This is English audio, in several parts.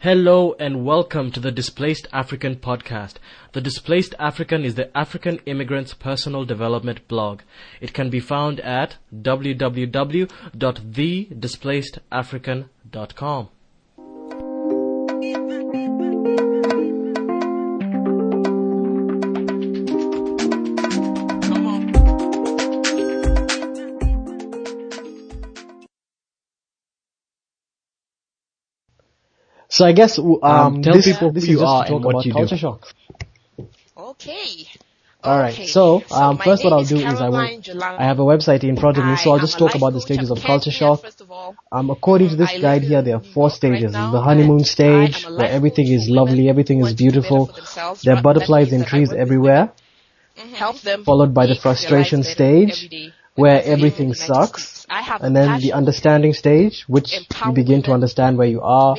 Hello and welcome to the Displaced African podcast. The Displaced African is the African immigrant's personal development blog. It can be found at www.thedisplacedafrican.com. So I guess um, Um, tell this, people who this is you just are to talk and what about you do. culture shock. Okay. All right. Okay. So, um, my first what I'll do is I will. Caroline Jalan. I have a website in front of me, so I I'll just talk about the stages of culture shock. First of all, Um, according to this I guide here, there are four stages. right now, the honeymoon stage, I am a where everything is lovely, everything who is want to do better beautiful. There are butterflies and trees everywhere, help them followed by the frustration lives better every stage, day. Where That's living in everything sucks, States. I have and then the understanding stage, which you begin to understand where you are,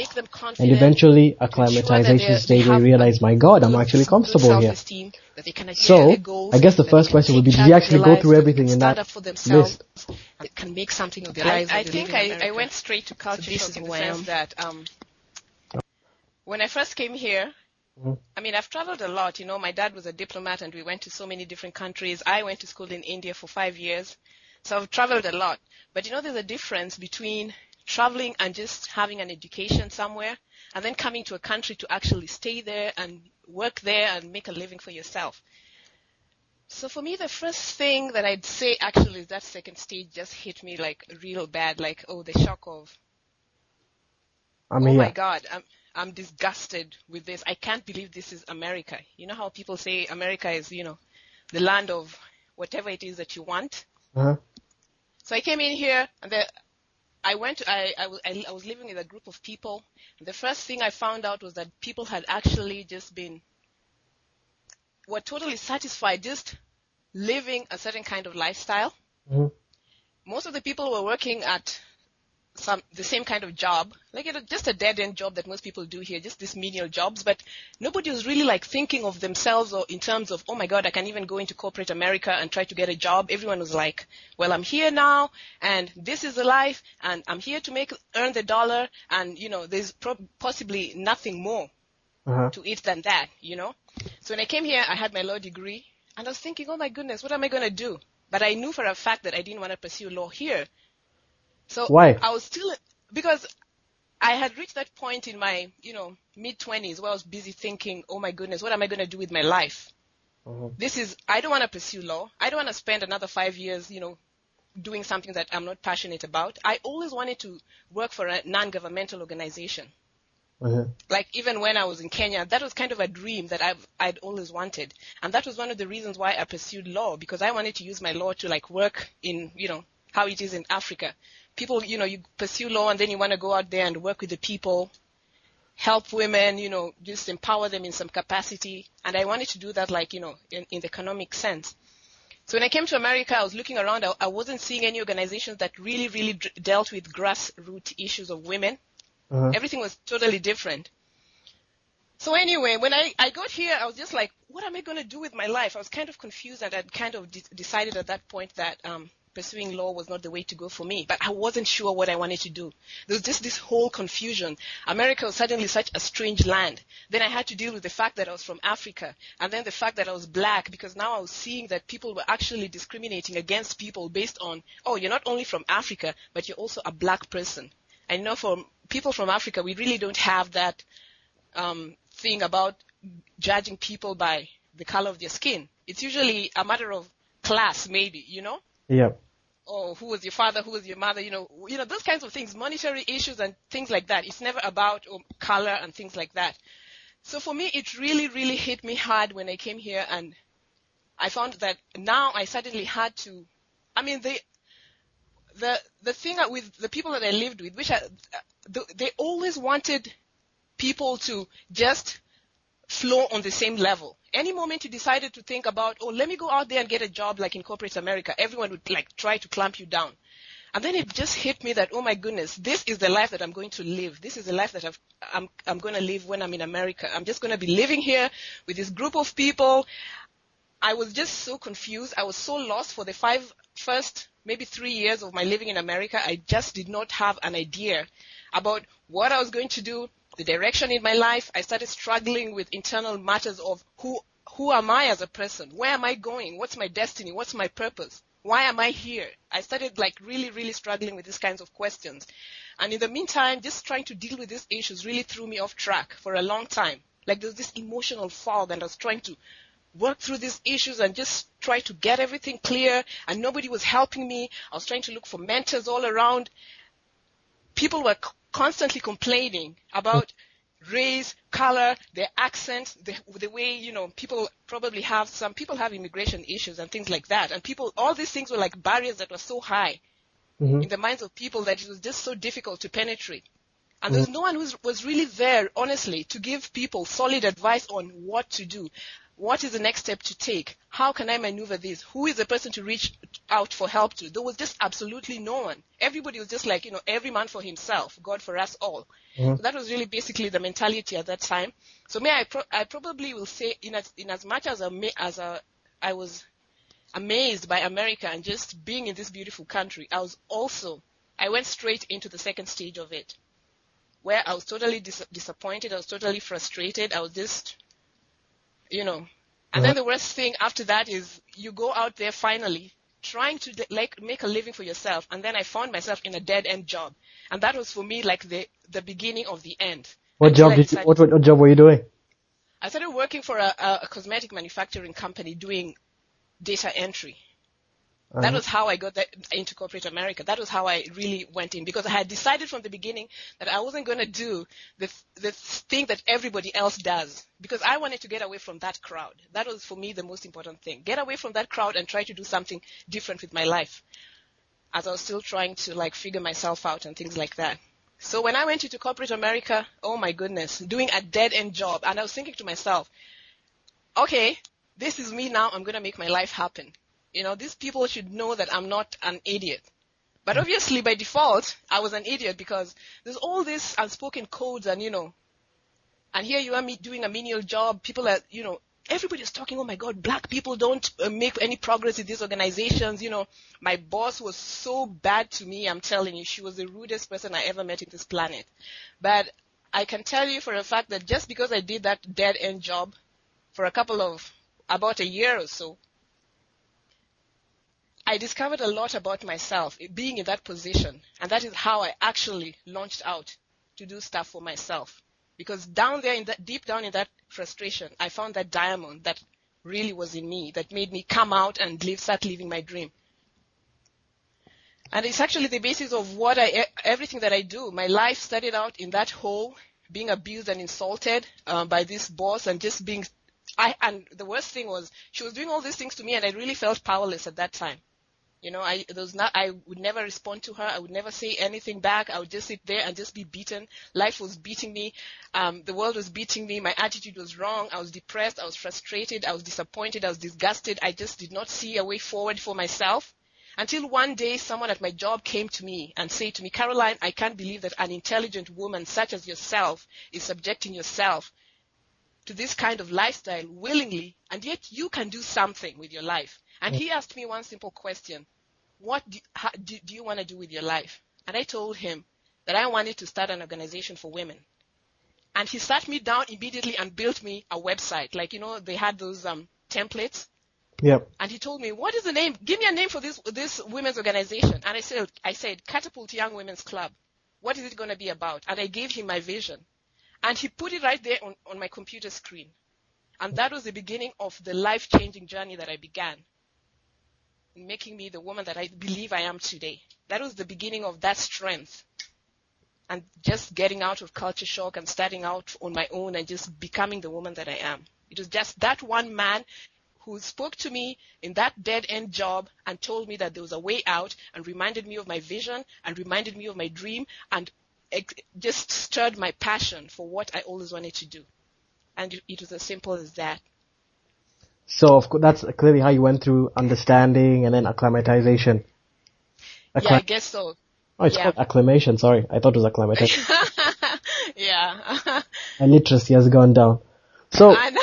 and eventually to ensure that acclimatization stage where you realize, my God, I'm actually comfortable here. self-esteem, that they can achieve So, I guess the first question would be, take did you actually go through everything in that up for themselves, list? can make something of their I, lives. I think I, I went straight to culture this shock in the I sense that um, when I first came here. Mm-hmm. I mean, I've traveled a lot. You know, my dad was a diplomat, and we went to so many different countries. I went to school in India for five years, so I've traveled a lot. But you know, there's a difference between traveling and just having an education somewhere, and then coming to a country to actually stay there and work there and make a living for yourself. So for me, the first thing that I'd say actually is that second stage just hit me like real bad, like oh, the shock of I'm oh here. my god, I'm I'm disgusted with this. I can't believe this is America. You know how people say America is, you know, the land of whatever it is that you want. Uh-huh. So I came in here and the, I went. To, I, I was I, I was living with a group of people. And the first thing I found out was that people had actually just been were totally satisfied just living a certain kind of lifestyle. Mhm. Most of the people were working at some the same kind of job, like you know, just a dead end job that most people do here, just these menial jobs. But nobody was really like thinking of themselves or in terms of, oh my God, I can even go into corporate America and try to get a job. Everyone was like, well, I'm here now, and this is the life, and I'm here to make earn the dollar, and you know, there's pro- possibly nothing more Uh-huh. to it than that, you know. So when I came here, I had my law degree, and I was thinking, oh my goodness, what am I going to do? But I knew for a fact that I didn't want to pursue law here. So Why? I was still because I had reached that point in my, you know, mid 20s where I was busy thinking, oh my goodness, what am I going to do with my life? Mhm. This is I don't want to pursue law. I don't want to spend another 5 years, you know, doing something that I'm not passionate about. I always wanted to work for a non-governmental organization Uh-huh. like even when I was in Kenya, that was kind of a dream that I've I'd always wanted, and that was one of the reasons why I pursued law because I wanted to use my law to like work in you know how it is in Africa. People, you know, you pursue law and then you want to go out there and work with the people, help women, you know, just empower them in some capacity, and I wanted to do that like you know in, in the economic sense. So when I came to America, I was looking around. I, I wasn't seeing any organizations that really, really d- dealt with grassroots issues of women Uh-huh. everything was totally different. So anyway, when I, I got here, I was just like, what am I going to do with my life? I was kind of confused and I'd kind of de- decided at that point that um, pursuing law was not the way to go for me. But I wasn't sure what I wanted to do. There was just this whole confusion. America was suddenly such a strange land. Then I had to deal with the fact that I was from Africa and then the fact that I was black because now I was seeing that people were actually discriminating against people based on, oh, you're not only from Africa, but you're also a black person. I know for people from Africa, we really don't have that um, thing about judging people by the color of their skin. It's usually a matter of class, maybe, you know? Yeah. Or who was your father, who was your mother, you know, you know, those kinds of things, monetary issues and things like that. It's never about um, color and things like that. So for me, it really, really hit me hard when I came here and I found that now I suddenly had to, I mean, they, the the thing with the people that I lived with, which I, they always wanted people to just flow on the same level. Any moment you decided to think about, oh, let me go out there and get a job like in corporate America, everyone would like try to clamp you down. And then it just hit me that, oh my goodness, this is the life that I'm going to live. This is the life that I've, I'm, I'm going to live when I'm in America. I'm just going to be living here with this group of people. I was just so confused. I was so lost for the five first, maybe three years of my living in America. I just did not have an idea about what I was going to do, the direction in my life. I started struggling with internal matters of who, who am I as a person? Where am I going? What's my destiny? What's my purpose? Why am I here? I started like really, really struggling with these kinds of questions. And in the meantime, just trying to deal with these issues really threw me off track for a long time. Like there was this emotional fog and I was trying to work through these issues and just try to get everything clear and nobody was helping me. I was trying to look for mentors all around. People were c- constantly complaining about race, color, their accent, the, the way, you know, people probably have, some people have immigration issues and things like that. And people, all these things were like barriers that were so high Mhm. in the minds of people that it was just so difficult to penetrate. And there's no one who was really there, honestly, to give people solid advice on what to do. What is the next step to take? How can I maneuver this? Who is the person to reach out for help to? There was just absolutely no one. Everybody was just like, you know, every man for himself, God for us all. Mm-hmm. So that was really basically the mentality at that time. So may I, pro- I probably will say, in as, in as much as, a, as a, I was amazed by America and just being in this beautiful country, I was also, I went straight into the second stage of it, where I was totally dis- disappointed, I was totally frustrated, I was just, you know. And then mm-hmm. the worst thing after that is you go out there finally trying to like make a living for yourself, and then I found myself in a dead end job, and that was for me like the the beginning of the end. What Until job did you, what, what job were you doing? I started working for a, a cosmetic manufacturing company doing data entry. That Uh-huh. was how I got that into corporate America. That was how I really went in because I had decided from the beginning that I wasn't going to do the the thing that everybody else does because I wanted to get away from that crowd. That was for me the most important thing. Get away from that crowd and try to do something different with my life. As I was still trying to like figure myself out and things like that. So when I went into corporate America, oh my goodness, doing a dead end job and I was thinking to myself, okay, this is me now. I'm going to make my life happen. You know, these people should know that I'm not an idiot. But obviously, by default, I was an idiot because there's all these unspoken codes and, you know, and here you are me doing a menial job. People are, you know, everybody's talking, oh my God, black people don't uh, make any progress in these organizations. You know, my boss was so bad to me. I'm telling you, she was the rudest person I ever met in this planet. But I can tell you for a fact that just because I did that dead end job for a couple of, about a year or so, I discovered a lot about myself eh, being in that position. And that is how I actually launched out to do stuff for myself. Because down there in that, deep down in that frustration, I found that diamond that really was in me that made me come out and live, start living my dream. And it's actually the basis of what I, everything that I do. My life started out in that hole, being abused and insulted um, by this boss and just being, I, and the worst thing was she was doing all these things to me and I really felt powerless at that time. You know, I there was not I would never respond to her. I would never say anything back. I would just sit there and just be beaten. Life was beating me. Um, the world was beating me. My attitude was wrong. I was depressed. I was frustrated. I was disappointed. I was disgusted. I just did not see a way forward for myself. Until one day someone at my job came to me and said to me, Caroline, I can't believe that an intelligent woman such as yourself is subjecting yourself to this kind of lifestyle willingly, and yet you can do something with your life. And he asked me one simple question. What do, how, do, do you want to do with your life? And I told him that I wanted to start an organization for women. And he sat me down immediately and built me a website. Like, you know, they had those um, templates. Yep. And he told me, what is the name? Give me a name for this, this women's organization. And I said, I said, Catapult Young Women's Club. What is it going to be about? And I gave him my vision. And he put it right there on, on my computer screen. And that was the beginning of the life-changing journey that I began making me the woman that I believe I am today. That was the beginning of that strength. And just getting out of culture shock and starting out on my own and just becoming the woman that I am. It was just that one man who spoke to me in that dead end job and told me that there was a way out and reminded me of my vision and reminded me of my dream and just stirred my passion for what I always wanted to do. And it was as simple as that. So of course, that's clearly how you went through understanding and then acclimatization. Yeah, I guess so. oh, it's yeah. called acclimation. Sorry, I thought it was acclimatization. yeah. My literacy has gone down. So, I know.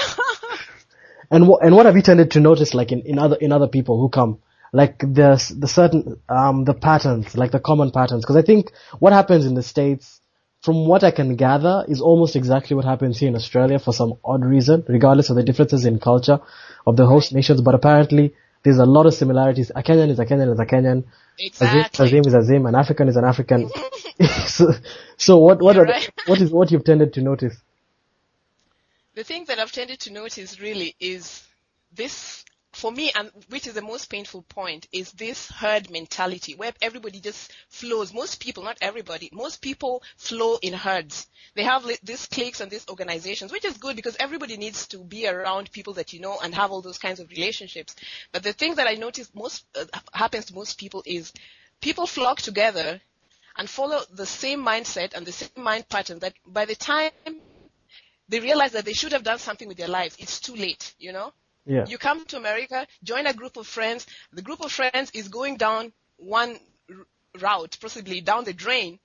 and what and what have you tended to notice, like in, in other in other people who come, like the the certain um the patterns, like the common patterns? Because I think what happens in the states, from what I can gather, is almost exactly what happens here in Australia for some odd reason, regardless of the differences in culture of the host nations. But apparently, there's a lot of similarities. A Kenyan is a Kenyan is a Kenyan. Azim, Exactly. Azim is Azim. An African is an African. so, so what what You're right. what is what you've tended to notice? The thing that I've tended to notice really is this, for me, and which is the most painful point, is this herd mentality where everybody just flows. Most people, not everybody, most people flow in herds. They have these cliques and these organizations, which is good because everybody needs to be around people that you know and have all those kinds of relationships. But the thing that I notice most uh, happens to most people is people flock together and follow the same mindset and the same mind pattern that by the time they realize that they should have done something with their lives, it's too late, you know? Yeah. You come to America, join a group of friends. The group of friends is going down one route, possibly down the drain.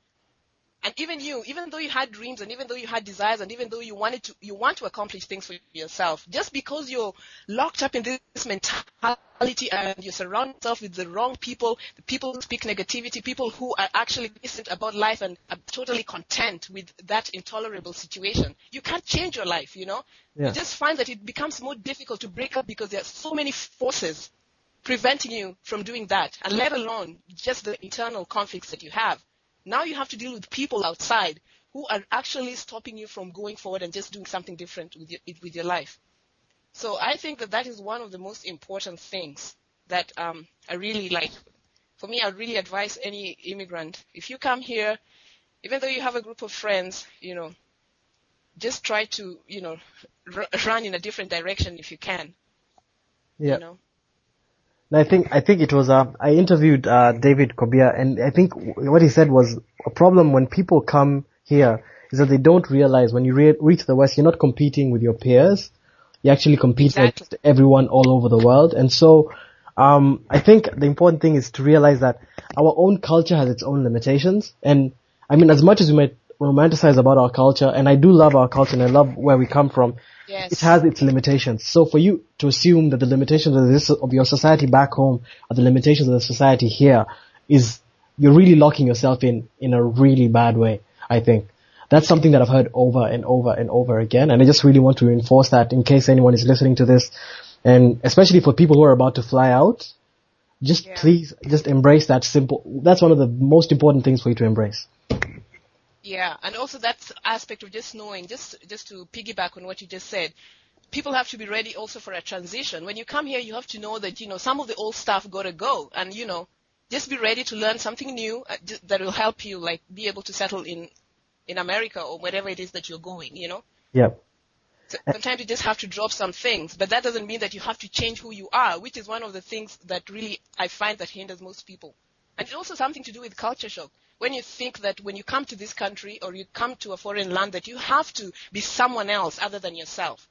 And even you, even though you had dreams and even though you had desires and even though you wanted to, you want to accomplish things for yourself, just because you're locked up in this mentality and you surround yourself with the wrong people, the people who speak negativity, people who are actually decent about life and are totally content with that intolerable situation, you can't change your life, you know? Yeah. You just find that it becomes more difficult to break up because there are so many forces preventing you from doing that, and let alone just the internal conflicts that you have. Now you have to deal with people outside who are actually stopping you from going forward and just doing something different with your, with your life. So I think that that is one of the most important things that um, I really like. For me, I really advise any immigrant, if you come here, even though you have a group of friends, you know, just try to, you know, r- run in a different direction if you can. Yeah. You know. And I think I think it was uh, I interviewed uh, David Kobia, and I think what he said was a problem when people come here is that they don't realize when you re- reach the West, you're not competing with your peers. You're actually compete Exactly. with everyone all over the world, and so um, I think the important thing is to realize that our own culture has its own limitations, and I mean, as much as we might romanticize about our culture, and I do love our culture and I love where we come from, Yes. it has its limitations. So for you to assume that the limitations of this of your society back home are the limitations of the society here is you're really locking yourself in in a really bad way. I think that's something that I've heard over and over and over again, and I just really want to reinforce that in case anyone is listening to this, and especially for people who are about to fly out. Just Yeah. please, just embrace that simple. That's one of the most important things for you to embrace. Yeah, and also that aspect of just knowing, just just to piggyback on what you just said, people have to be ready also for a transition. When you come here, you have to know that you know some of the old stuff got to go, and you know, just be ready to learn something new uh, that will help you like be able to settle in in America or wherever it is that you're going. You know. Yeah. So sometimes you just have to drop some things, but that doesn't mean that you have to change who you are, which is one of the things that really I find that hinders most people. And it's also something to do with culture shock. When you think that when you come to this country or you come to a foreign land that you have to be someone else other than yourself.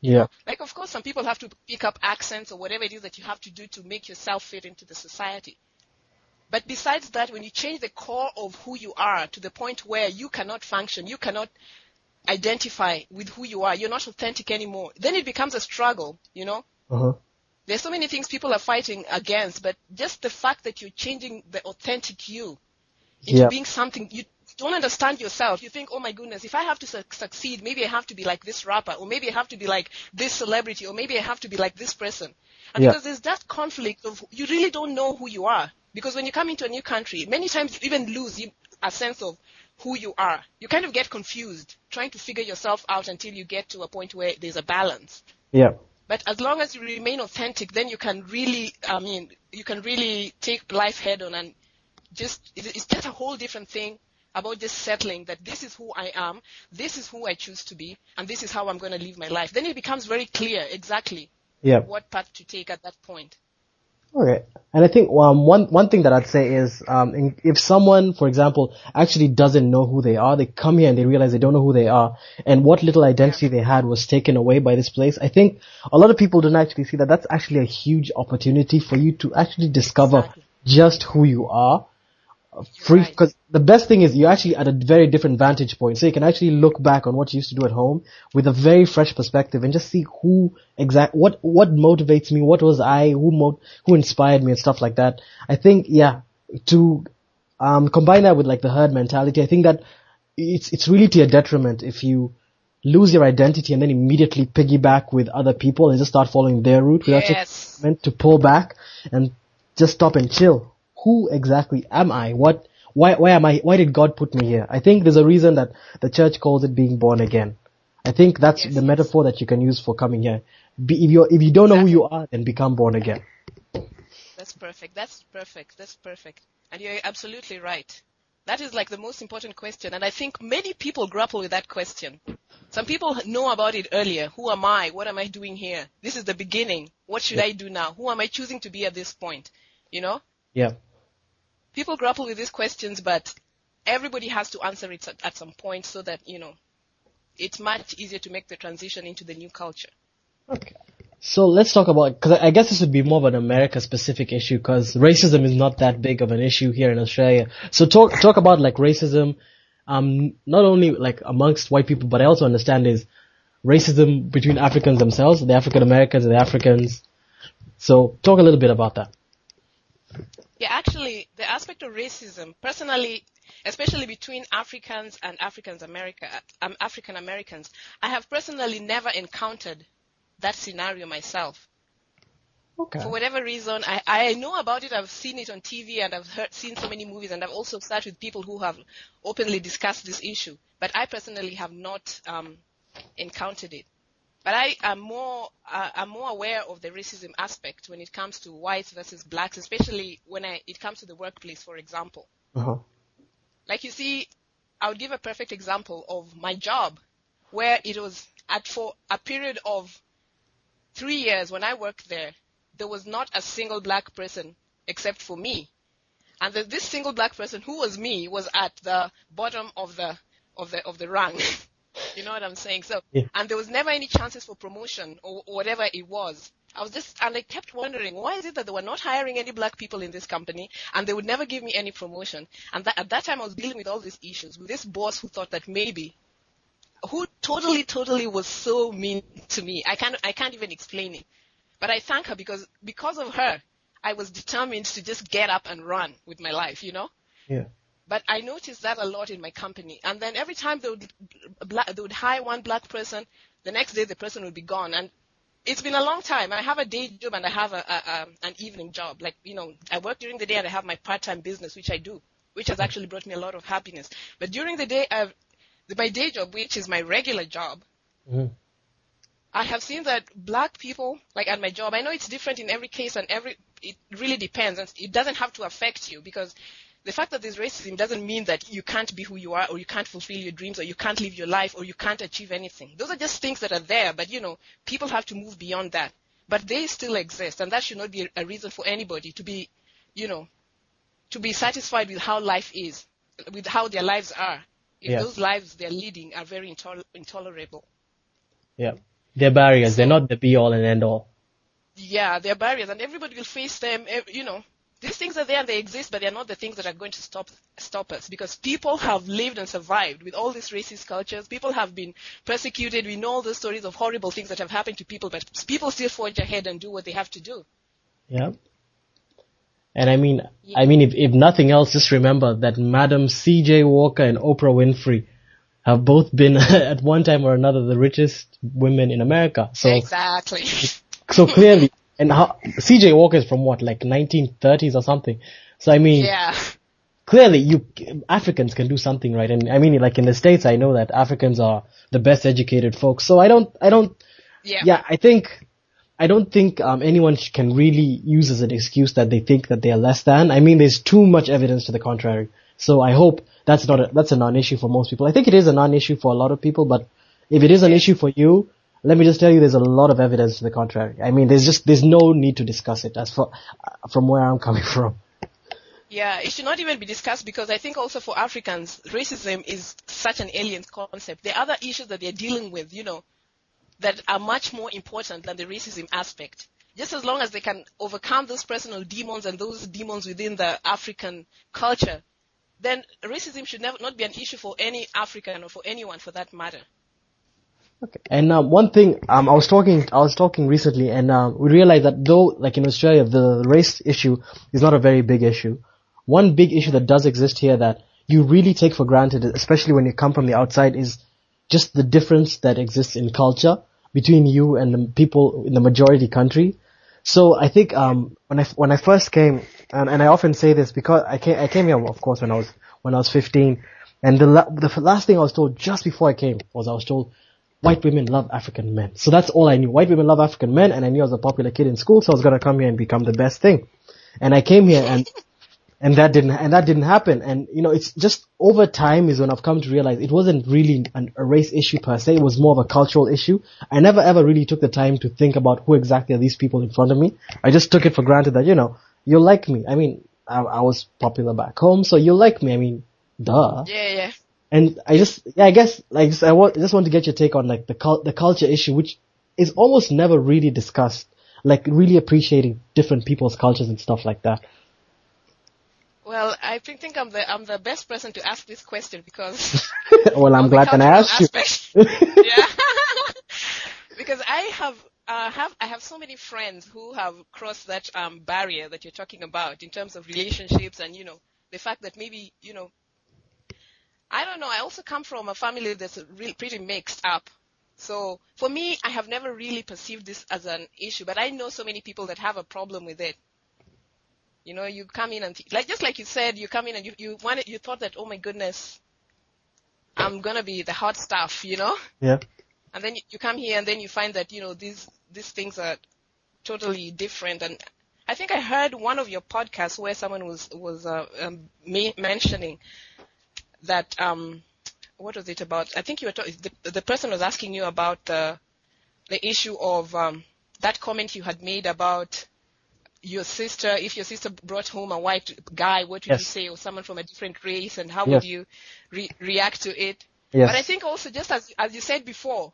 Yeah. Like of course some people have to pick up accents or whatever it is that you have to do to make yourself fit into the society. But besides that, when you change the core of who you are to the point where you cannot function, you cannot identify with who you are, you're not authentic anymore, then it becomes a struggle, you know? Uh huh. There's so many things people are fighting against, but just the fact that you're changing the authentic you into Yeah. being something you don't understand yourself. You think, oh my goodness, if I have to su- succeed, maybe I have to be like this rapper, or maybe I have to be like this celebrity, or maybe I have to be like this person. And Yeah. because there's that conflict of you really don't know who you are. Because when you come into a new country, many times you even lose you- a sense of who you are. You kind of get confused trying to figure yourself out until you get to a point where there's a balance. Yeah. But as long as you remain authentic, then you can really, I mean, you can really take life head on and just, it's just a whole different thing about just settling that this is who I am, this is who I choose to be, and this is how I'm going to live my life. Then it becomes very clear exactly Yeah. what path to take at that point. Okay. And I think um, one one thing that I'd say is um, in, if someone, for example, actually doesn't know who they are, they come here and they realize they don't know who they are, and what little identity they had was taken away by this place. I think a lot of people don't actually see that. That's actually a huge opportunity for you to actually discover Exactly. just who you are. Uh, Free, right. because the best thing is you're actually at a very different vantage point, so you can actually look back on what you used to do at home with a very fresh perspective and just see who exact what what motivates me, what was I, who mo- who inspired me and stuff like that. I think yeah, to um combine that with like the herd mentality, I think that it's it's really to your detriment if you lose your identity and then immediately piggyback with other people and just start following their route without Yes. meant to pull back and just stop and chill. Who exactly am I? What? Why? Why am I? Why did God put me here? I think there's a reason that the church calls it being born again. I think that's Yes, the yes. metaphor that you can use for coming here. Be, if you if you don't know who you are, then become born again. That's perfect. That's perfect. That's perfect. And you're absolutely right. That is like the most important question. And I think many people grapple with that question. Some people know about it earlier. Who am I? What am I doing here? This is the beginning. What should I do now? Who am I choosing to be at this point? You know? Yeah. People grapple with these questions, but everybody has to answer it at, some point so that, you know, it's much easier to make the transition into the new culture. Okay. So let's talk about, because I guess this would be more of an America-specific issue, because racism is not that big of an issue here in Australia. So talk talk about like racism, um, not only like amongst white people, but I also understand is racism between Africans themselves, the African Americans and the Africans. So talk a little bit about that. Yeah, actually, the aspect of racism, personally, especially between Africans and Africans America, um, African Americans, I have personally never encountered that scenario myself. Okay. For whatever reason, I, I know about it. I've seen it on TV and I've heard, seen so many movies, and I've also sat with people who have openly discussed this issue. But I personally have not um, encountered it. But I am more uh, I'm more aware of the racism aspect when it comes to whites versus blacks, especially when I, it comes to the workplace, for example. Uh-huh. Like you see, I would give a perfect example of my job, where it was at for a period of three years when I worked there, there was not a single black person except for me. And the, this single black person who was me was at the bottom of the of the of the rung. you know what I'm saying? So Yeah. and there was never any chances for promotion or, or whatever it was. I was just and I kept wondering why is it that they were not hiring any black people in this company and they would never give me any promotion. And that, at that time I was dealing with all these issues with this boss who thought that maybe who totally, totally was so mean to me. I can't, I can't even explain it. But I thank her because, because of her, I was determined to just get up and run with my life, you know? Yeah. But I noticed that a lot in my company. And then every time they would, they would hire one black person, the next day the person would be gone. And it's been a long time. I have a day job and I have a, a, a, an evening job. Like, you know, I work during the day and I have my part-time business, which I do, which has actually brought me a lot of happiness. But during the day, I've, my day job, which is my regular job, Mhm. I have seen that black people, like at my job, I know it's different in every case and every, it really depends and it doesn't have to affect you because the fact that there's racism doesn't mean that you can't be who you are or you can't fulfill your dreams or you can't live your life or you can't achieve anything. Those are just things that are there, but you know, people have to move beyond that. But they still exist and that should not be a reason for anybody to be, you know, to be satisfied with how life is, with how their lives are. If those lives they're leading are very intol- intolerable. Yeah. They're barriers. They're not the be all and end all. yeah, they're barriers, and everybody will face them. eh, You know, these things are there and they exist, but they're not the things that are going to stop stop us because people have lived and survived with all these racist cultures. People have been persecuted. We know all the stories of horrible things that have happened to people, but people still forge ahead and do what they have to do. Yeah. And I mean, I mean, if, if nothing else, just remember that Madam C.J. Walker and Oprah Winfrey have both been at one time or another the richest women in America. So, Exactly. so clearly, and how, C.J. Walker is from what, like 1930s or something. So I mean, yeah. clearly you, Africans can do something right. And I mean, like in the States, I know that Africans are the best educated folks. So I don't, I don't, Yeah. yeah, I think I don't think um, anyone can really use as an excuse that they think that they are less than. I mean, there's too much evidence to the contrary. So I hope that's not a, that's a non-issue for most people. I think it is a non-issue for a lot of people, but if it is an issue for you, let me just tell you, there's a lot of evidence to the contrary. I mean, there's just there's no need to discuss it as for uh, from where I'm coming from. Yeah, it should not even be discussed because I think also for Africans, racism is such an alien concept. There are other issues that they're dealing with, you know, that are much more important than the racism aspect. Just as long as they can overcome those personal demons and those demons within the African culture, then racism should never not be an issue for any African or for anyone for that matter. Okay. And um, one thing, um, I was talking, I was talking recently, and um, we realized that though, like in Australia, the race issue is not a very big issue. One big issue that does exist here that you really take for granted, especially when you come from the outside, is just the difference that exists in culture between you and the people in the majority country. So I think um, when I when I first came, and, and I often say this because I came I came here of course when I was when I was 15, and the la- the last thing I was told just before I came was I was told white women love African men. So that's all I knew. White women love African men, and I knew I was a popular kid in school, so I was gonna come here and become the best thing. And I came here and and that didn't and that didn't happen. And you know, it's just over time is when I've come to realize it wasn't really an, a race issue per se. It was more of a cultural issue. I never ever really took the time to think about who exactly are these people in front of me. I just took it for granted that you know you like me. I mean, I, I was popular back home, so you like me. I mean, duh. Yeah, yeah. And I just, yeah, I guess, like, I want, just want to get your take on like the cul- the culture issue, which is almost never really discussed. Like, really appreciating different people's cultures and stuff like that. Well, I think, I'm the I'm the best person to ask this question because well, I'm glad that I asked you. yeah, because I have uh, have I have so many friends who have crossed that um, barrier that you're talking about in terms of relationships and you know the fact that maybe you know I don't know. I also come from a family that's really pretty mixed up. So for me, I have never really perceived this as an issue, but I know so many people that have a problem with it. You know, you come in and th- like just like you said, you come in and you you wanted you thought that oh my goodness, I'm gonna be the hot stuff, you know, Yeah. and then you, you come here and then you find that you know these these things are totally different. And I think I heard one of your podcasts where someone was was uh, um, me- mentioning that um what was it about? I think you were talking. The, the person was asking you about the the issue of um, that comment you had made about your sister. If your sister brought home a white guy, what would you say? Or someone from a different race, and how Yes. would you re- react to it? Yes. But I think also, just as as you said before,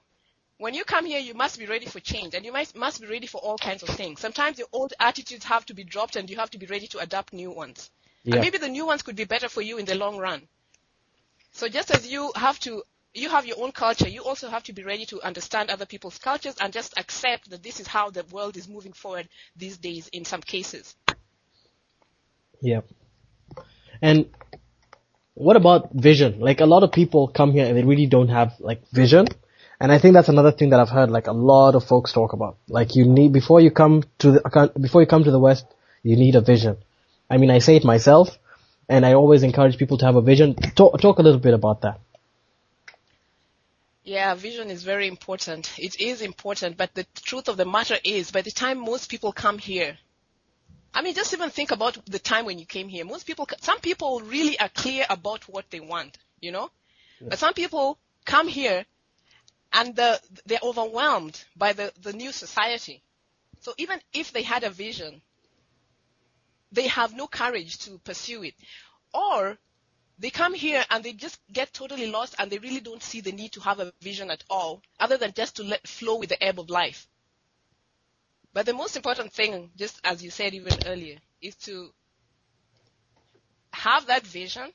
when you come here, you must be ready for change, and you must must be ready for all kinds of things. Sometimes your old attitudes have to be dropped, and you have to be ready to adapt new ones. Yeah. And maybe the new ones could be better for you in the long run. So just as you have to, you have your own culture, you also have to be ready to understand other people's cultures and just accept that this is how the world is moving forward these days in some cases. Yeah. And what about vision? Like a lot of people come here and they really don't have like vision. And I think that's another thing that I've heard like a lot of folks talk about. Like you need, before you come to the, before you come to the West, you need a vision. I mean, I say it myself and I always encourage people to have a vision. Talk, talk a little bit about that. Yeah, vision is very important. It is important, but the truth of the matter is, by the time most people come here, I mean, just even think about the time when you came here. Most people, some people really are clear about what they want, you know? But some people come here and the, they're overwhelmed by the, the new society. So even if they had a vision, they have no courage to pursue it. Or they come here and they just get totally lost and they really don't see the need to have a vision at all, other than just to let flow with the ebb of life. But the most important thing, just as you said even earlier, is to have that vision,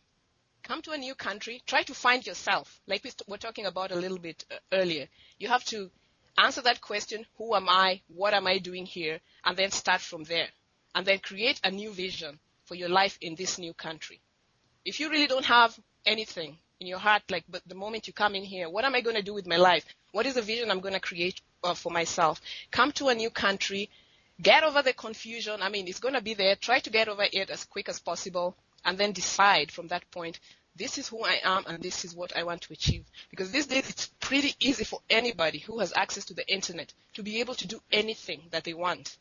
come to a new country, try to find yourself, like we were talking about a little bit uh, earlier. You have to answer that question, who am I, what am I doing here, and then start from there. And then create a new vision for your life in this new country if you really don't have anything in your heart, like, but the moment you come in here, what am I going to do with my life? What is the vision I'm going to create uh, for myself? Come to a new country, get over the confusion. I mean, it's going to be there. Try to get over it as quick as possible, and then decide from that point. This is who I am, and this is what I want to achieve. Because these days, it's pretty easy for anybody who has access to the internet to be able to do anything that they want.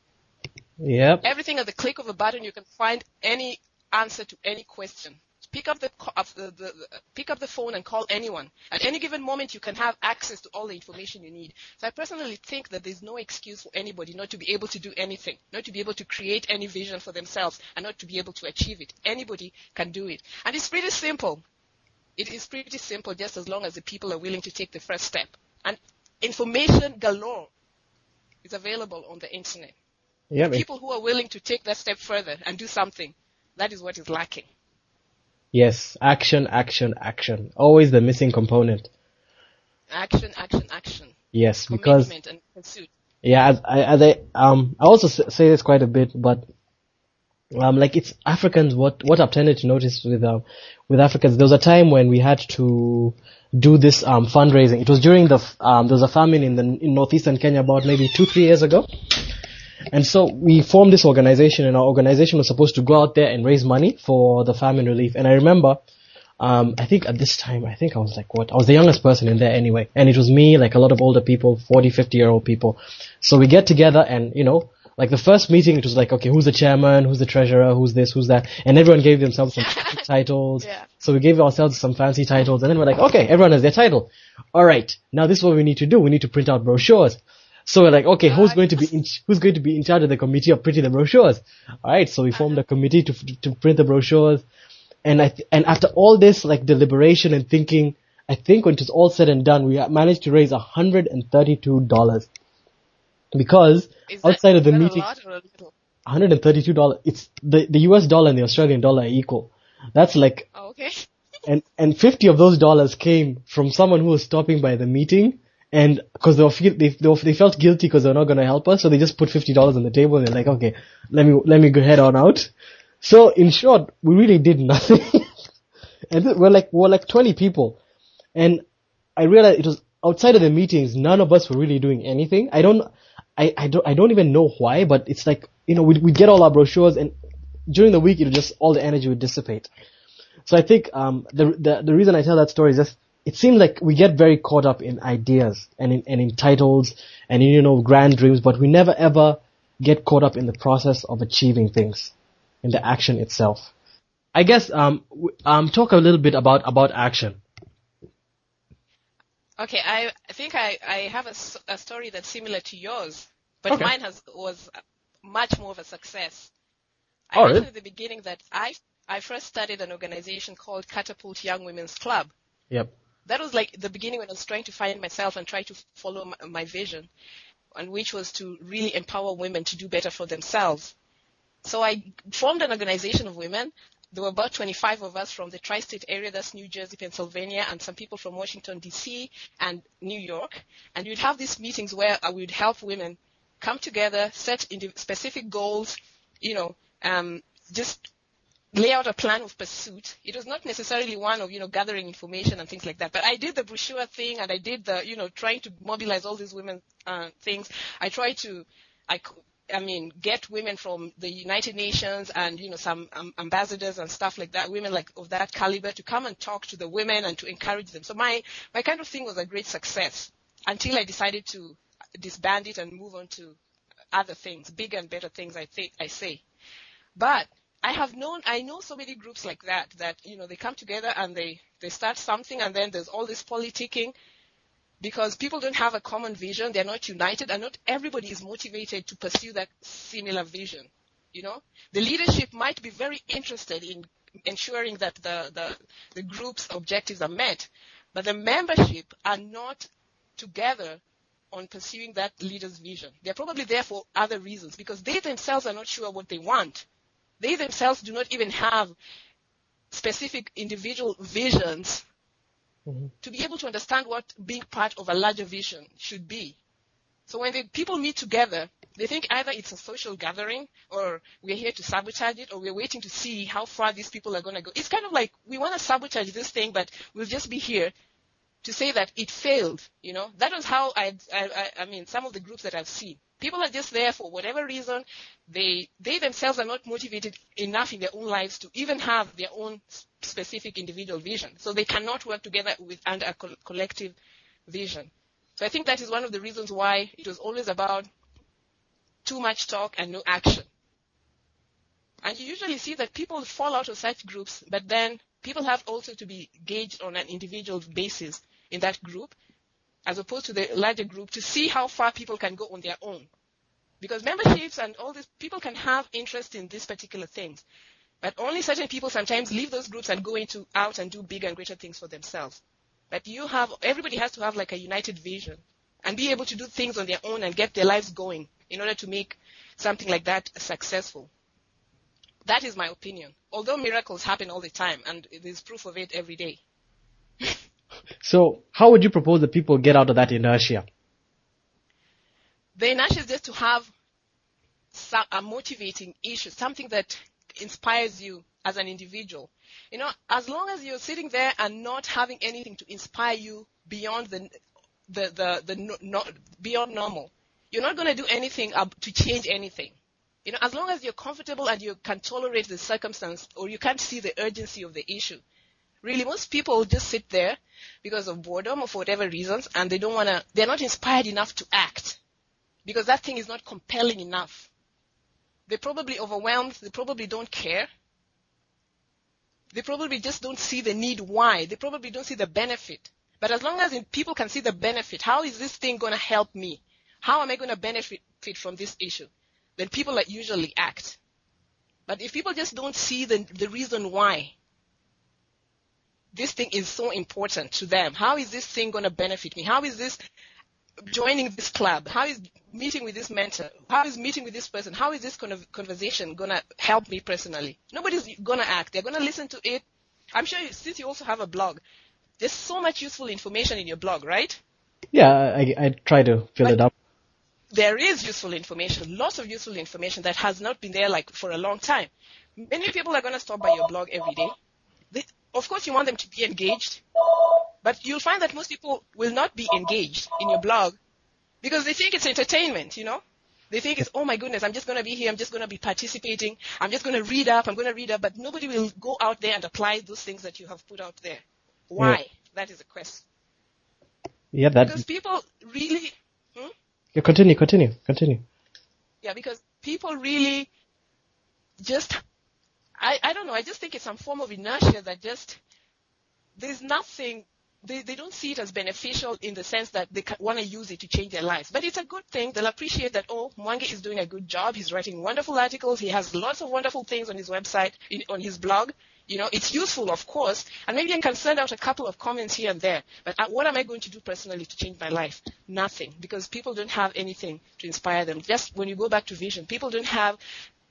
Yep. Everything at the click of a button, you can find any answer to any question pick up the, the, the, pick up the phone and call anyone. At any given moment, you can have access to all the information you need. So I personally think that there's no excuse for anybody not to be able to do anything, not to be able to create any vision for themselves, and not to be able to achieve it. Anybody can do it, and it's pretty simple. It is pretty simple, just as long as the people are willing to take the first step. And information galore is available on the internet. Yeah. People who are willing to take that step further and do something, that is what is lacking. Yes, action, action, action. Always the missing component. Action, action, action. Yes, because and pursuit. yeah, as I, as I um I also say this quite a bit, but um, like it's Africans. What what I've tended to notice with um, with Africans, there was a time when we had to do this um, fundraising. It was during the um, there was a famine in the in northeastern Kenya about maybe two three years ago, and so we formed this organization, and our organization was supposed to go out there and raise money for the famine relief. And I remember. Um, I think at this time, I think I was like, what? I was the youngest person in there anyway. And it was me, like a lot of older people, 40, 50 year old people. So we get together and, you know, like the first meeting, it was like, okay, who's the chairman? Who's the treasurer? Who's this? Who's that? And everyone gave themselves some titles. Yeah. So we gave ourselves some fancy titles and then we're like, okay, everyone has their title. Alright, now this is what we need to do. We need to print out brochures. So we're like, okay, who's going to be in, who's going to be in charge of the committee of printing the brochures? Alright, so we formed a committee to, to print the brochures. And I, th- and after all this like deliberation and thinking, I think when it was all said and done, we managed to raise $132. Because Is that- outside of the meeting, a lot or a little? $132. It's the, the US dollar and the Australian dollar are equal. That's like, Oh, okay. and, and 50 of those dollars came from someone who was stopping by the meeting and cause they were feel, they, they, they felt guilty because they're not going to help us. So they just put $50 on the table and they're like, okay, let me, let me go head on out. So in short, we really did nothing. and we're like, we're like 20 people. And I realized it was outside of the meetings, none of us were really doing anything. I don't, I, I don't, I don't even know why, but it's like, you know, we, we get all our brochures and during the week, it just, all the energy would dissipate. So I think, um, the, the, the reason I tell that story is just, it seems like we get very caught up in ideas and in, and in titles and in, you know, grand dreams, but we never ever get caught up in the process of achieving things, in the action itself. I guess, um, w- um, talk a little bit about, about action. Okay, I I think I, I have a, a story that's similar to yours, but Okay. mine has was much more of a success. I mentioned really? at the beginning that I I first started an organization called Catapult Young Women's Club. Yep. That was like the beginning when I was trying to find myself and try to follow my, my vision, and which was to really empower women to do better for themselves. So I formed an organization of women. There were about 25 of us from the tri-state area, that's New Jersey, Pennsylvania, and some people from Washington, D.C. and New York. And we'd have these meetings where uh, we'd help women come together, set specific goals, you know, um, just lay out a plan of pursuit. It was not necessarily one of, you know, gathering information and things like that. But I did the brochure thing and I did the, you know, trying to mobilize all these women uh, things. I tried to, I, I mean, get women from the United Nations and, you know, some um, ambassadors and stuff like that, women like of that caliber to come and talk to the women and to encourage them. So my, my kind of thing was a great success until I decided to disband it and move on to other things, bigger and better things, I think, I say. But I have known, I know so many groups like that, that, you know, they come together and they, they start something and then there's all this politicking because people don't have a common vision. They're not united and not everybody is motivated to pursue that similar vision. You know, the leadership might be very interested in ensuring that the, the, the group's objectives are met, but the membership are not together on pursuing that leader's vision. They're probably there for other reasons because they themselves are not sure what they want. They themselves do not even have specific individual visions mm-hmm. to be able to understand what being part of a larger vision should be. So when the people meet together, they think either it's a social gathering or we're here to sabotage it or we're waiting to see how far these people are going to go. It's kind of like we want to sabotage this thing, but we'll just be here to say that it failed. You know, that was how I, I, I, mean, some of the groups that I've seen. People are just there for whatever reason. They, they themselves are not motivated enough in their own lives to even have their own specific individual vision. So they cannot work together with under a col- collective vision. So I think that is one of the reasons why it was always about too much talk and no action. And you usually see that people fall out of such groups, but then people have also to be gauged on an individual basis in that group, as opposed to the larger group, to see how far people can go on their own. Because memberships and all this, people can have interest in these particular things, but only certain people sometimes leave those groups and go into out and do bigger and greater things for themselves. But you have, everybody has to have like a united vision and be able to do things on their own and get their lives going in order to make something like that successful. That is my opinion. Although miracles happen all the time and there's proof of it every day. So how would you propose that people get out of that inertia? The inertia is just to have a motivating issue, something that inspires you as an individual. You know, as long as you're sitting there and not having anything to inspire you beyond the the the, the no, no, beyond normal, you're not going to do anything to change anything. You know, as long as you're comfortable and you can tolerate the circumstance or you can't see the urgency of the issue. Really, most people just sit there because of boredom or for whatever reasons and they don't want to, they're not inspired enough to act because that thing is not compelling enough. They're probably overwhelmed. They probably don't care. They probably just don't see the need why. They probably don't see the benefit. But as long as people can see the benefit, how is this thing going to help me? How am I going to benefit from this issue? Then people usually act. But if people just don't see the, the reason why this thing is so important to them, how is this thing going to benefit me? How is this joining this club? How is meeting with this mentor? How is meeting with this person? How is this kind of conversation going to help me personally? Nobody's going to act. They're going to listen to it. I'm sure you, since you also have a blog, there's so much useful information in your blog, right? Yeah, I, I try to fill but it up. There is useful information, lots of useful information that has not been there like for a long time. Many people are going to stop by your blog every day. They, of course, you want them to be engaged, but you'll find that most people will not be engaged in your blog because they think it's entertainment, you know? They think it's, oh my goodness, I'm just going to be here, I'm just going to be participating, I'm just going to read up, I'm going to read up, but nobody will go out there and apply those things that you have put out there. Why? Yeah. That is a question. Yeah, that. Because people really, hmm? Yeah, continue, continue, continue. Yeah, because people really just, I, I don't know, I just think it's some form of inertia that just, there's nothing, they, they don't see it as beneficial in the sense that they want to use it to change their lives. But it's a good thing. They'll appreciate that, oh, Mwangi is doing a good job. He's writing wonderful articles. He has lots of wonderful things on his website, in, on his blog. You know, it's useful, of course, and maybe I can send out a couple of comments here and there. But uh, what am I going to do personally to change my life? Nothing, because people don't have anything to inspire them. Just when you go back to vision, people don't have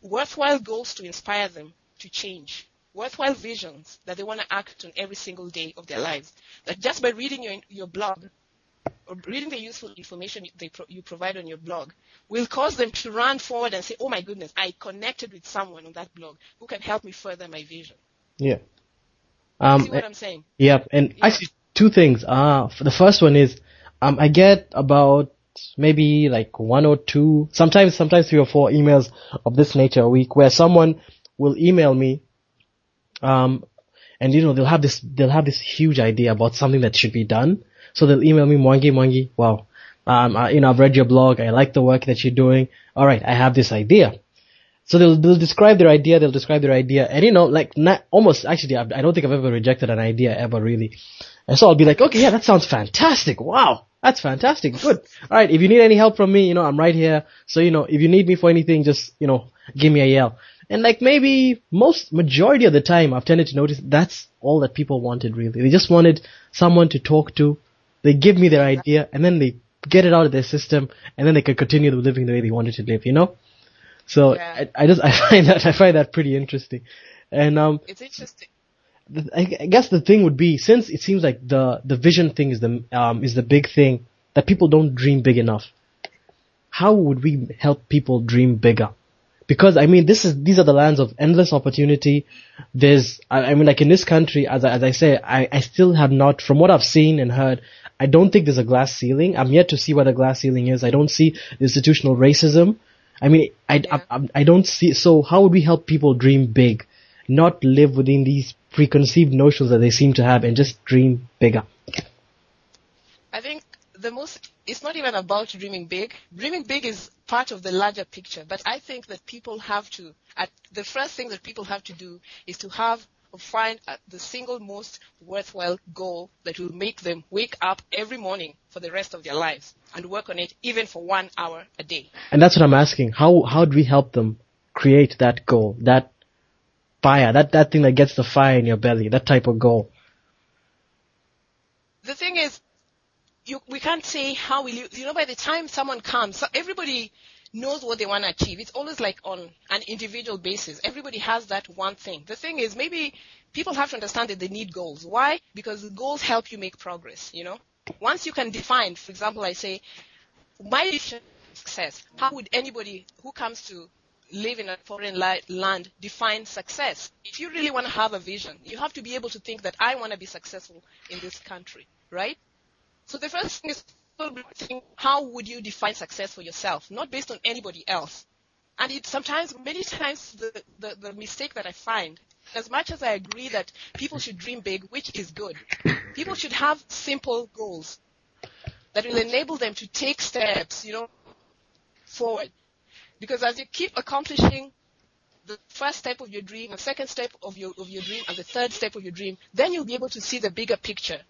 worthwhile goals to inspire them to change. Worthwhile visions that they want to act on every single day of their lives. That just by reading your, your blog or reading the useful information they pro- you provide on your blog will cause them to run forward and say, oh my goodness, I connected with someone on that blog who can help me further my vision. Yeah. Um, See what I'm saying? yeah, and Yeah. see two things. Uh, the first one is, um, I get about maybe like one or two, sometimes, sometimes three or four emails of this nature a week where someone will email me, um, and you know, they'll have this, they'll have this huge idea about something that should be done. So they'll email me, Mwangi, Mwangi, wow, um, I, you know, I've read your blog, I like the work that you're doing. Alright, I have this idea. So they'll, they'll describe their idea, they'll describe their idea, and you know, like, not, almost, actually, I, I don't think I've ever rejected an idea ever really. And so I'll be like, okay, yeah, that sounds fantastic, wow, that's fantastic, good. Alright, if you need any help from me, you know, I'm right here. So, you know, if you need me for anything, just, you know, give me a yell. And like maybe most, majority of the time, I've tended to notice that's all that people wanted really. They just wanted someone to talk to. They give me their idea, and then they get it out of their system, and then they can continue living the way they wanted to live, you know? So Yeah. I, I just I find that I find that pretty interesting, and um It's interesting. I, I guess the thing would be since it seems like the the vision thing is the um is the big thing that people don't dream big enough. How would we help people dream bigger? Because I mean, this is these are the lands of endless opportunity. There's I, I mean, like in this country, as I, as I say, I I still have not, from what I've seen and heard, I don't think there's a glass ceiling. I'm yet to see what a glass ceiling is. I don't see institutional racism. I mean, I, Yeah. I, I, I don't see, so how would we help people dream big? Not live within these preconceived notions that they seem to have and just dream bigger. I think the most, it's not even about dreaming big. Dreaming big is part of the larger picture, but I think that people have to, at, the first thing that people have to do is to have or find uh, the single most worthwhile goal that will make them wake up every morning for the rest of their lives and work on it even for one hour a day. And that's what I'm asking. How, how do we help them create that goal, that fire, that, that thing that gets the fire in your belly, that type of goal? the thing is, you, we can't say how will you, you know, by the time someone comes, so everybody knows what they want to achieve. It's always like on an individual basis. Everybody has that one thing. The thing is, maybe people have to understand that they need goals. Why? Because goals help you make progress, you know? Once you can define, for example, I say, my of success, how would anybody who comes to live in a foreign land define success. If you really want to have a vision, you have to be able to think that I want to be successful in this country, right? So the first thing is think how would you define success for yourself, not based on anybody else. And it sometimes, many times, the, the, the mistake that I find, as much as I agree that people should dream big, which is good, people should have simple goals that will enable them to take steps, you know, forward. Because as you keep accomplishing the first step of your dream, the second step of your of your dream, and the third step of your dream, then you'll be able to see the bigger picture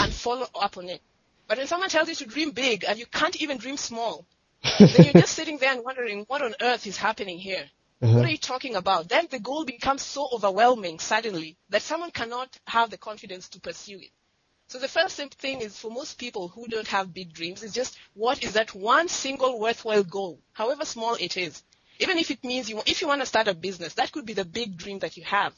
and follow up on it. But when someone tells you to dream big and you can't even dream small, then you're just sitting there and wondering what on earth is happening here. Uh-huh. What are you talking about? Then the goal becomes so overwhelming suddenly that someone cannot have the confidence to pursue it. So the first thing is for most people who don't have big dreams is just what is that one single worthwhile goal, however small it is. Even if it means you, if you want to start a business, that could be the big dream that you have.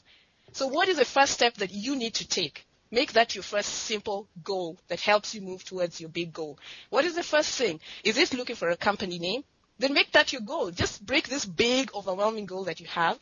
So what is the first step that you need to take? Make that your first simple goal that helps you move towards your big goal. What is the first thing? Is it looking for a company name? Then make that your goal. Just break this big, overwhelming goal that you have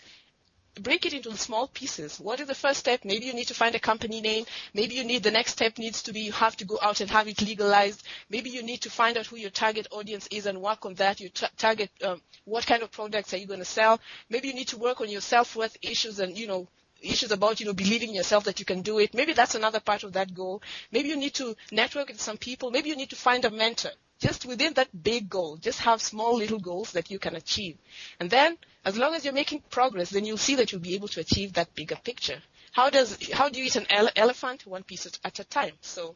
break it into small pieces. What is the first step? Maybe you need to find a company name. Maybe you need the next step needs to be you have to go out and have it legalized. Maybe you need to find out who your target audience is and work on that. Your ta- target, um, what kind of products are you going to sell? Maybe you need to work on your self-worth issues and you know issues about you know believing in yourself that you can do it. Maybe that's another part of that goal. Maybe you need to network with some people. Maybe you need to find a mentor just within that big goal, just have small little goals that you can achieve. And then, as long as you're making progress, then you'll see that you'll be able to achieve that bigger picture. How does, how do you eat an ele- elephant? One piece at, at a time. So.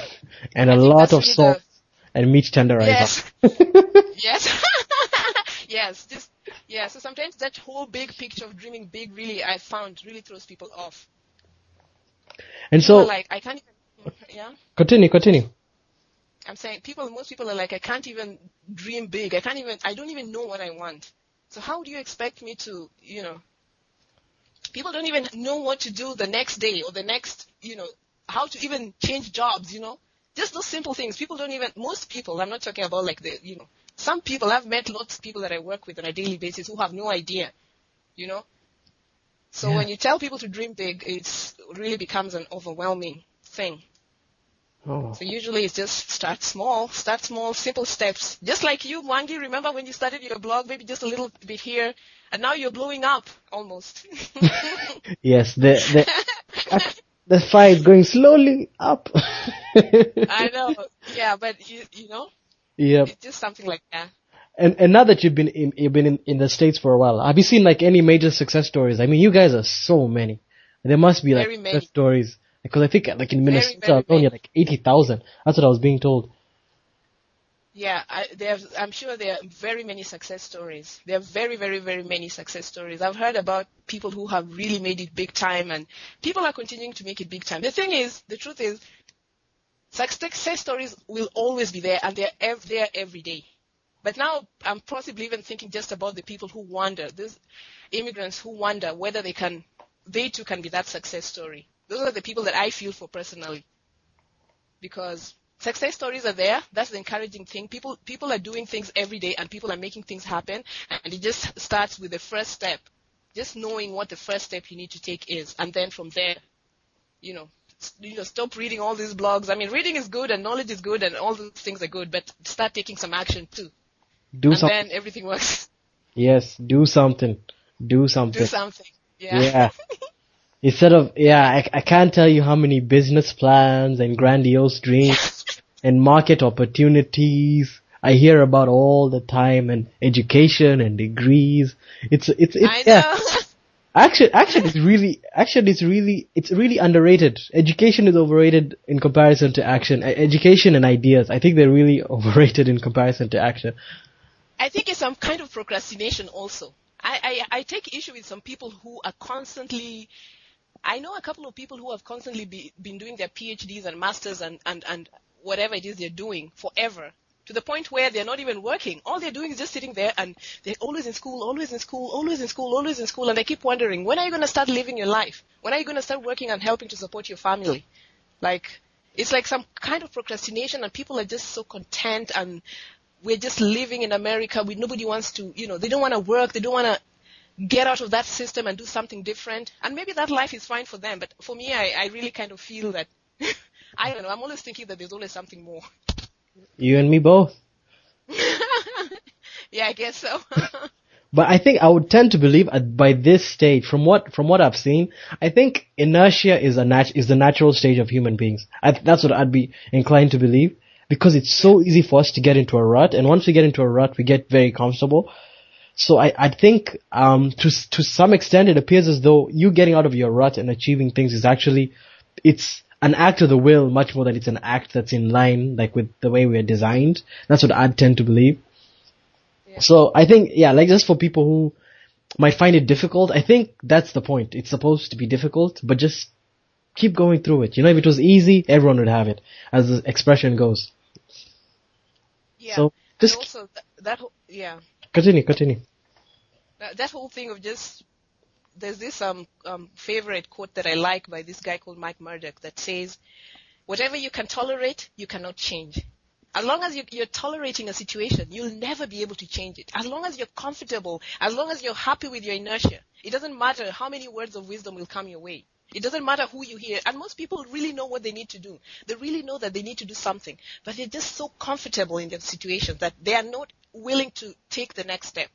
and I a lot of really salt and meat tenderizer. Yes. yes. yes. Just, yeah. So sometimes that whole big picture of dreaming big really, I found, really throws people off. And So, so, like, I can't even, yeah. continue, continue. I'm saying people, most people are like, I can't even dream big. I can't even, I don't even know what I want. So how do you expect me to, you know, people don't even know what to do the next day or the next, you know, how to even change jobs, you know? Just those simple things. People don't even, most people, I'm not talking about like the, you know, some people, I've met lots of people that I work with on a daily basis who have no idea, you know? So Yeah. when you tell people to dream big, it really becomes an overwhelming thing. Oh. So usually it's just start small, start small, simple steps. Just like you, Mwangi, remember when you started your blog, maybe just a little bit here, and now you're blowing up almost. Yes, the, the, the fire is going slowly up. I know. Yeah, but you, you know, It's just something like that. And, and now that you've been in, you've been in, in the States for a while, have you seen like any major success stories? I mean, you guys are so many. There must be like Very many. success stories. Because I think like in Minnesota very alone, many. you're like 80,000. That's what I was being told. Yeah, I, there's, I'm sure there are very many success stories. There are very, very, very many success stories. I've heard about people who have really made it big time and people are continuing to make it big time. The thing is, the truth is, success stories will always be there and they're ev- there every day. But now I'm possibly even thinking just about the people who wonder, these immigrants who wonder whether they can, they too can be that success story. Those are the people that I feel for personally. Because success stories are there. That's the encouraging thing. People, people are doing things every day and people are making things happen. And it just starts with the first step. Just knowing what the first step you need to take is. And then from there, you know, you know, stop reading all these blogs. I mean, reading is good and knowledge is good and all those things are good, but start taking some action too. Do and something. then everything works. Yes, do something. Do something. Do something. Yeah. Yeah. Instead of, yeah, I, I can't tell you how many business plans and grandiose dreams and market opportunities I hear about all the time and education and degrees. It's, it's, it's, I know. Actually, actually, it's really, actually, it's really, it's really underrated. Education is overrated in comparison to action. Education and ideas, I think they're really overrated in comparison to action. I think it's some kind of procrastination also. I, I, I take issue with some people who are constantly, I know a couple of people who have constantly be, been doing their PhDs and masters and, and, and whatever it is they're doing forever to the point where they're not even working. All they're doing is just sitting there and they're always in school, always in school, always in school, always in school. And they keep wondering, when are you going to start living your life? When are you going to start working and helping to support your family? Like, it's like some kind of procrastination and people are just so content and we're just living in America. We, nobody wants to, you know, they don't want to work. They don't want to get out of that system and do something different. And maybe that life is fine for them. But for me, I, I really kind of feel that, I don't know, I'm always thinking that there's always something more. You and me both. yeah, I guess so. But I think I would tend to believe at, by this stage, from what from what I've seen, I think inertia is a nat- is the natural stage of human beings. I, that's what I'd be inclined to believe because it's so easy for us to get into a rut, and once we get into a rut, we get very comfortable. So I, I think um, to to some extent, it appears as though you getting out of your rut and achieving things is actually it's an act of the will much more than it's an act that's in line like with the way we're designed. That's what I'd tend to believe. So I think, yeah, like just for people who might find it difficult, I think that's the point. It's supposed to be difficult, but just keep going through it. You know, if it was easy, everyone would have it, as the expression goes. yeah. So, and just- also th- that, whole, yeah. Continue, continue. that, that whole thing of just there's this um, um favorite quote that I like by this guy called Mike Murdock that says, "Whatever you can tolerate, you cannot change." As long as you, you're tolerating a situation, you'll never be able to change it. As long as you're comfortable, as long as you're happy with your inertia, it doesn't matter how many words of wisdom will come your way. It doesn't matter who you hear. And most people really know what they need to do. They really know that they need to do something. But they're just so comfortable in their situation that they are not willing to take the next step.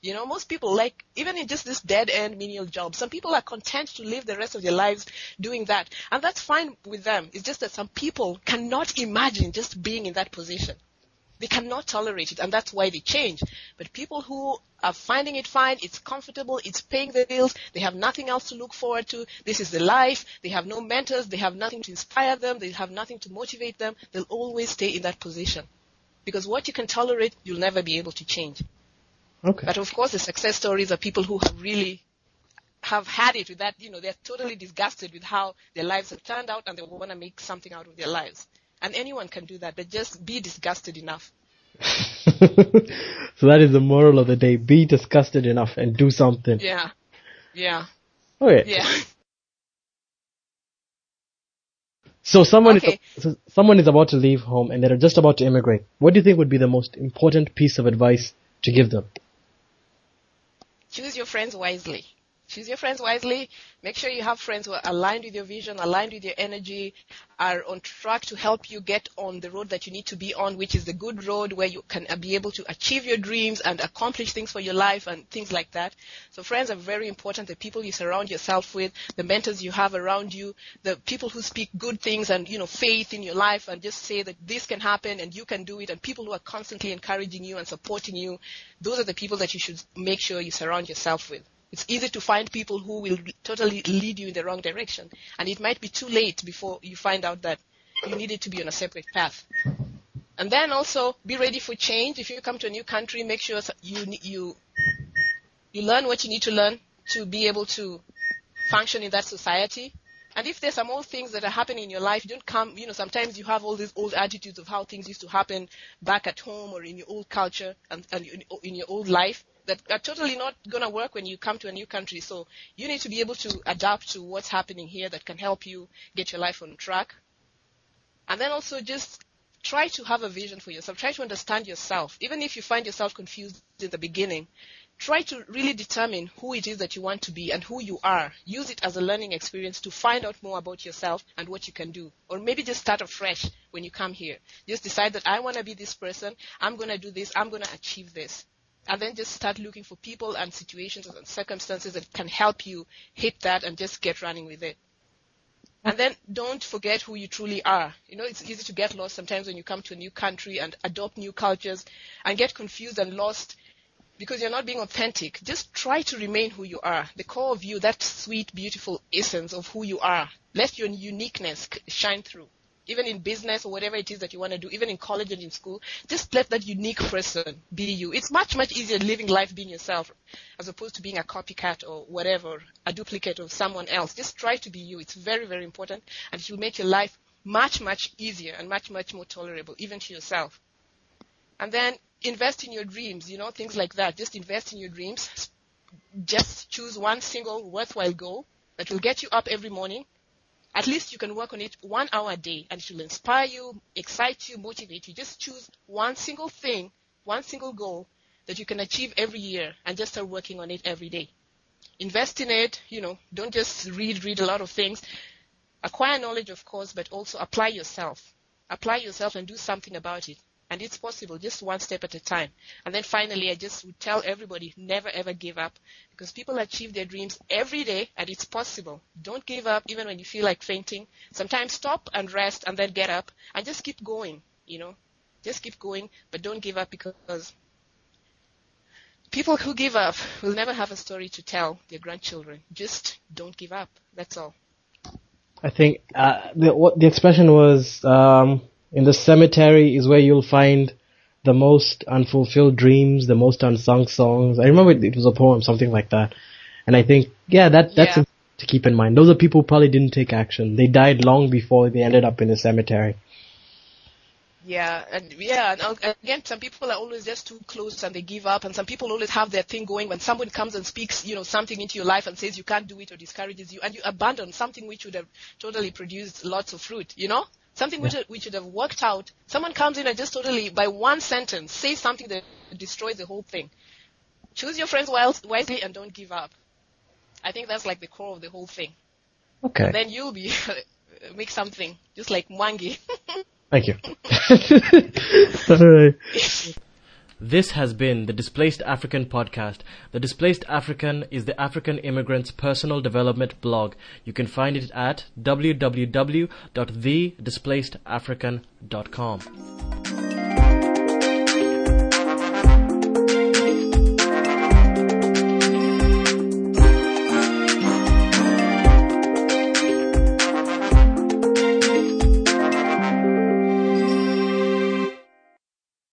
You know, most people like, even in just this dead end menial job, some people are content to live the rest of their lives doing that. And that's fine with them. It's just that some people cannot imagine just being in that position. They cannot tolerate it and that's why they change. But people who are finding it fine, it's comfortable, it's paying the bills, they have nothing else to look forward to, this is the life, they have no mentors, they have nothing to inspire them, they have nothing to motivate them, they'll always stay in that position. Because what you can tolerate, you'll never be able to change. Okay. But of course, the success stories are people who have really have had it with that, you know, they're totally disgusted with how their lives have turned out and they want to make something out of their lives. And anyone can do that, but just be disgusted enough. so that is the moral of the day. Be disgusted enough and do something. Yeah. Yeah. Okay. Yeah. So someone Okay. is so someone is about to leave home and they're just about to immigrate. What do you think would be the most important piece of advice to give them? Choose your friends wisely. Choose your friends wisely. Make sure you have friends who are aligned with your vision, aligned with your energy, are on track to help you get on the road that you need to be on, which is the good road where you can be able to achieve your dreams and accomplish things for your life and things like that. So friends are very important. The people you surround yourself with, the mentors you have around you, the people who speak good things and, you know, faith in your life and just say that this can happen and you can do it and people who are constantly encouraging you and supporting you. Those are the people that you should make sure you surround yourself with. It's easy to find people who will totally lead you in the wrong direction. And it might be too late before you find out that you needed to be on a separate path. And then also be ready for change. If you come to a new country, make sure you, you, you learn what you need to learn to be able to function in that society. And if there's some old things that are happening in your life, don't come, you know, sometimes you have all these old attitudes of how things used to happen back at home or in your old culture and, and in your old life that are totally not going to work when you come to a new country. So you need to be able to adapt to what's happening here that can help you get your life on track. And then also just try to have a vision for yourself. Try to understand yourself. Even if you find yourself confused in the beginning, try to really determine who it is that you want to be and who you are. Use it as a learning experience to find out more about yourself and what you can do. Or maybe just start afresh when you come here. Just decide that I want to be this person. I'm going to do this. I'm going to achieve this and then just start looking for people and situations and circumstances that can help you hit that and just get running with it. And then don't forget who you truly are. You know, it's easy to get lost sometimes when you come to a new country and adopt new cultures and get confused and lost because you're not being authentic. Just try to remain who you are. The core of you, that sweet, beautiful essence of who you are. Let your uniqueness shine through even in business or whatever it is that you want to do, even in college and in school, just let that unique person be you. It's much, much easier living life being yourself as opposed to being a copycat or whatever, a duplicate of someone else. Just try to be you. It's very, very important and it will make your life much, much easier and much, much more tolerable, even to yourself. And then invest in your dreams, you know, things like that. Just invest in your dreams. Just choose one single worthwhile goal that will get you up every morning at least you can work on it one hour a day and it will inspire you, excite you, motivate you. Just choose one single thing one single goal that you can achieve every year and just start working on it every day. Invest in it, you know, don't just read, read a lot of things. Acquire knowledge, of course, but also apply yourself. Apply yourself and do something about it. And it's possible, just one step at a time. And then finally, I just would tell everybody, never ever give up because people achieve their dreams every day and it's possible. Don't give up even when you feel like fainting. Sometimes stop and rest and then get up and just keep going, you know. Just keep going, but don't give up because people who give up will never have a story to tell their grandchildren. Just don't give up. That's all. I think uh, the what the expression was um, in the cemetery is where you'll find the most unfulfilled dreams, the most unsung songs. I remember it, it was a poem, something like that. And I think, yeah, that that's Yeah. to keep in mind. Those are people who probably didn't take action. They died long before they ended up in the cemetery. Yeah, and yeah, and uh, again, some people are always just too close and they give up, and some people always have their thing going. When someone comes and speaks, you know, something into your life and says you can't do it or discourages you, and you abandon something which would have totally produced lots of fruit, you know, something which we, should, have worked out. Someone comes in and just totally, by one sentence, says something that destroys the whole thing. Choose your friends wisely and don't give up. I think that's like the core of the whole thing. Okay. Then you'll be make something just like Mwangi. Thank you. Alright. This has been the Displaced African podcast. The Displaced African is the African immigrant's personal development blog. You can find it at www.thedisplacedafrican.com.